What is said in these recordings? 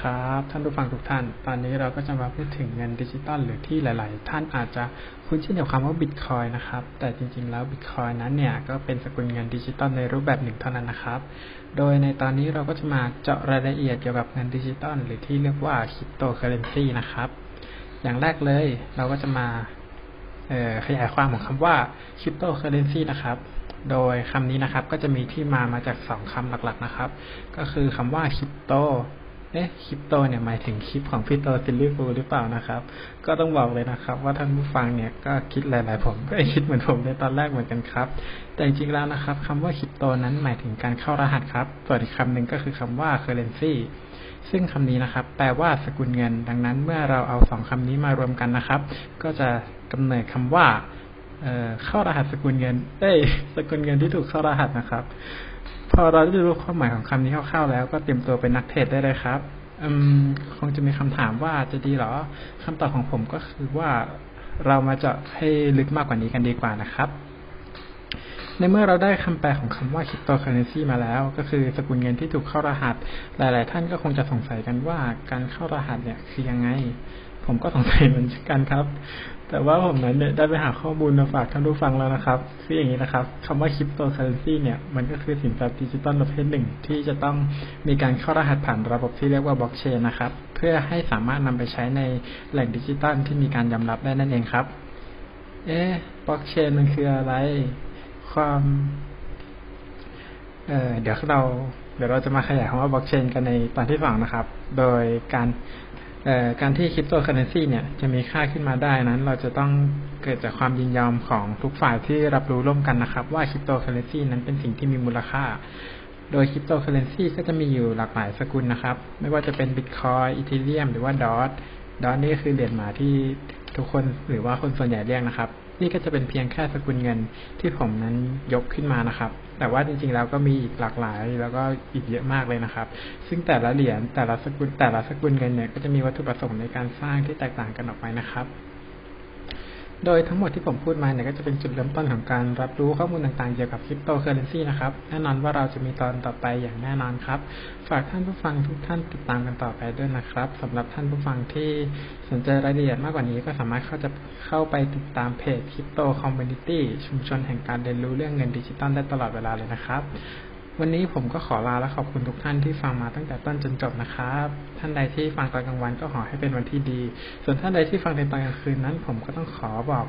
ครับ ท่านผู้ฟังทุกท่าน ตอนนี้เราก็จะมาพูดถึงเงินดิจิตอลหรือที่หลาย ๆ ท่านอาจจะคุ้นชินกับคำว่าบิตคอยนะครับ แต่จริง ๆ แล้วบิตคอยนั้นเนี่ยก็เป็นสกุลเงินดิจิตอลในรูปแบบหนึ่งเท่านั้นนะครับ โดยในตอนนี้เราก็จะมาเจาะรายละเอียดเกี่ยวกับเงินดิจิตอลหรือที่เรียกว่าคริปโตเคอเรนซีนะครับ อย่างแรกเลยเราก็จะมาขยายความของคำว่าคริปโตเคอเรนซีนะครับโดยคำนี้นะครับก็จะมีที่มามาจากสองคำหลักๆนะครับ ก็คือคำว่าคริปโต เอ๊ะคริปโตเนี่ยหมายถึงคลิปของพี่โตซิลลี่ฟูหรือเปล่านะครับ ก็ต้องบอกเลยนะครับ ว่าท่านผู้ฟังเนี่ยก็คิดหลาย ๆ ผมก็คิดเหมือนผมในตอนแรกเหมือนกันครับ แต่จริงๆแล้วนะครับคำว่าคริปโตนั้นหมายถึงการเข้ารหัสครับ ส่วนอีกคำหนึ่งก็คือคำว่า currency ซึ่งคำนี้นะครับ แปลว่าสกุลเงิน ดังนั้นเมื่อเราเอาสองคำนี้มารวมกันนะครับ ก็จะกำเนิดคำว่าเข้ารหัสสกุลเงิน เอ้ย สกุลเงินที่ถูกเข้ารหัสนะครับ พอเราได้รู้ความหมายของคำนี้คร่าวๆแล้ว ก็เตรียมตัวเป็นนักเทรดได้เลยครับอืมคงจะมีคำถามว่าจะดีหรอคำตอบของผมก็คือว่าเรามาเจาะให้ลึกมากกว่านี้กันดีกว่านะครับ ในเมื่อเราได้คำแปลของคำว่าคริปโตเคอเรนซีมาแล้ว ก็คือสกุลเงินที่ถูกเข้ารหัส หลาย ๆ ท่านก็คงจะสงสัยกันว่าการเข้ารหัสเนี่ยคือยังไง ผมก็สงสัยเหมือนกันครับ แต่ว่าผมนั้นเนี่ยได้ไปหาข้อมูลมาฝากท่านผู้ฟังแล้วนะครับคืออย่างนี้นะครับคำว่าคริปโตเคอเรนซีเนี่ยมันก็คือสินทรัพย์ดิจิตอลประเภทหนึ่ง ที่จะต้องมีการเข้ารหัสผ่านระบบที่เรียกว่าบล็อกเชนนะครับ เพื่อให้สามารถนำไปใช้ในแหล่งดิจิตอลที่มีการยอมรับได้นั่นเองครับ เอ๊ะบล็อกเชนมันคืออะไร ความเเดี๋ยวเรา เดี๋ยวเราจะมาขยายคำว่าบล็อกเชนกันในตอนที่สองนะครับ โดยการการที่คริปโตเคอเรนซีเนี่ยจะมีค่าขึ้นมาได้นั้น เราจะต้องเกิดจากความยินยอมของทุกฝ่ายที่รับรู้ร่วมกันนะครับ ว่าคริปโตเคอเรนซีนั้นเป็นสิ่งที่มีมูลค่า โดยคริปโตเคอเรนซีก็จะมีอยู่หลากหลายสกุลนะครับ ไม่ว่าจะเป็น Bitcoin Ethereum หรือว่า Doge Doge นี่คือเหรียญหมาที่ทุกคนหรือว่าคนส่วนใหญ่เรียกนะครับ นี่ก็จะเป็นเพียงแค่สกุลเงินที่ผมนั้นยกขึ้นมานะครับ แต่ว่าจริงๆแล้วก็มีอีกหลากหลาย แล้วก็อีกเยอะมากเลยนะครับ ซึ่งแต่ละเหรียญแต่ละสกุลแต่ละสกุลเงินเนี่ยก็จะมีวัตถุประสงค์ในการสร้างที่แตกต่างกันออกไปนะครับ โดยทั้งหมดที่ผมพูดมาเนี่ยก็จะเป็นจุดเริ่มต้นของการรับรู้ข้อมูลต่างๆ เกี่ยวกับคริปโตเคอเรนซีนะครับ แน่นอนว่าเราจะมีตอนต่อไปอย่างแน่นอนครับ ฝากท่านผู้ฟังทุกท่านติดตามกันต่อไปด้วยนะครับสำหรับท่านผู้ฟังที่สนใจรายละเอียดมากกว่านี้ก็สามารถเข้าจะเข้าไปติดตามเพจ Crypto Community ชุมชนแห่งการเรียนรู้เรื่องเงินดิจิตอลได้ตลอดเวลาเลยนะครับ วันนี้ผมก็ขอลาและขอบคุณทุกท่านที่ฟังมาตั้งแต่ต้นจนจบนะครับ ท่านใดที่ฟังตอนกลางวันก็ขอให้เป็นวันที่ดี ส่วนท่านใดที่ฟังในตอนกลางคืนนั้น ผมก็ต้องขอบอก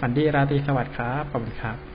ฝันดีราตรีสวัสดิ์ครับขอบคุณครับ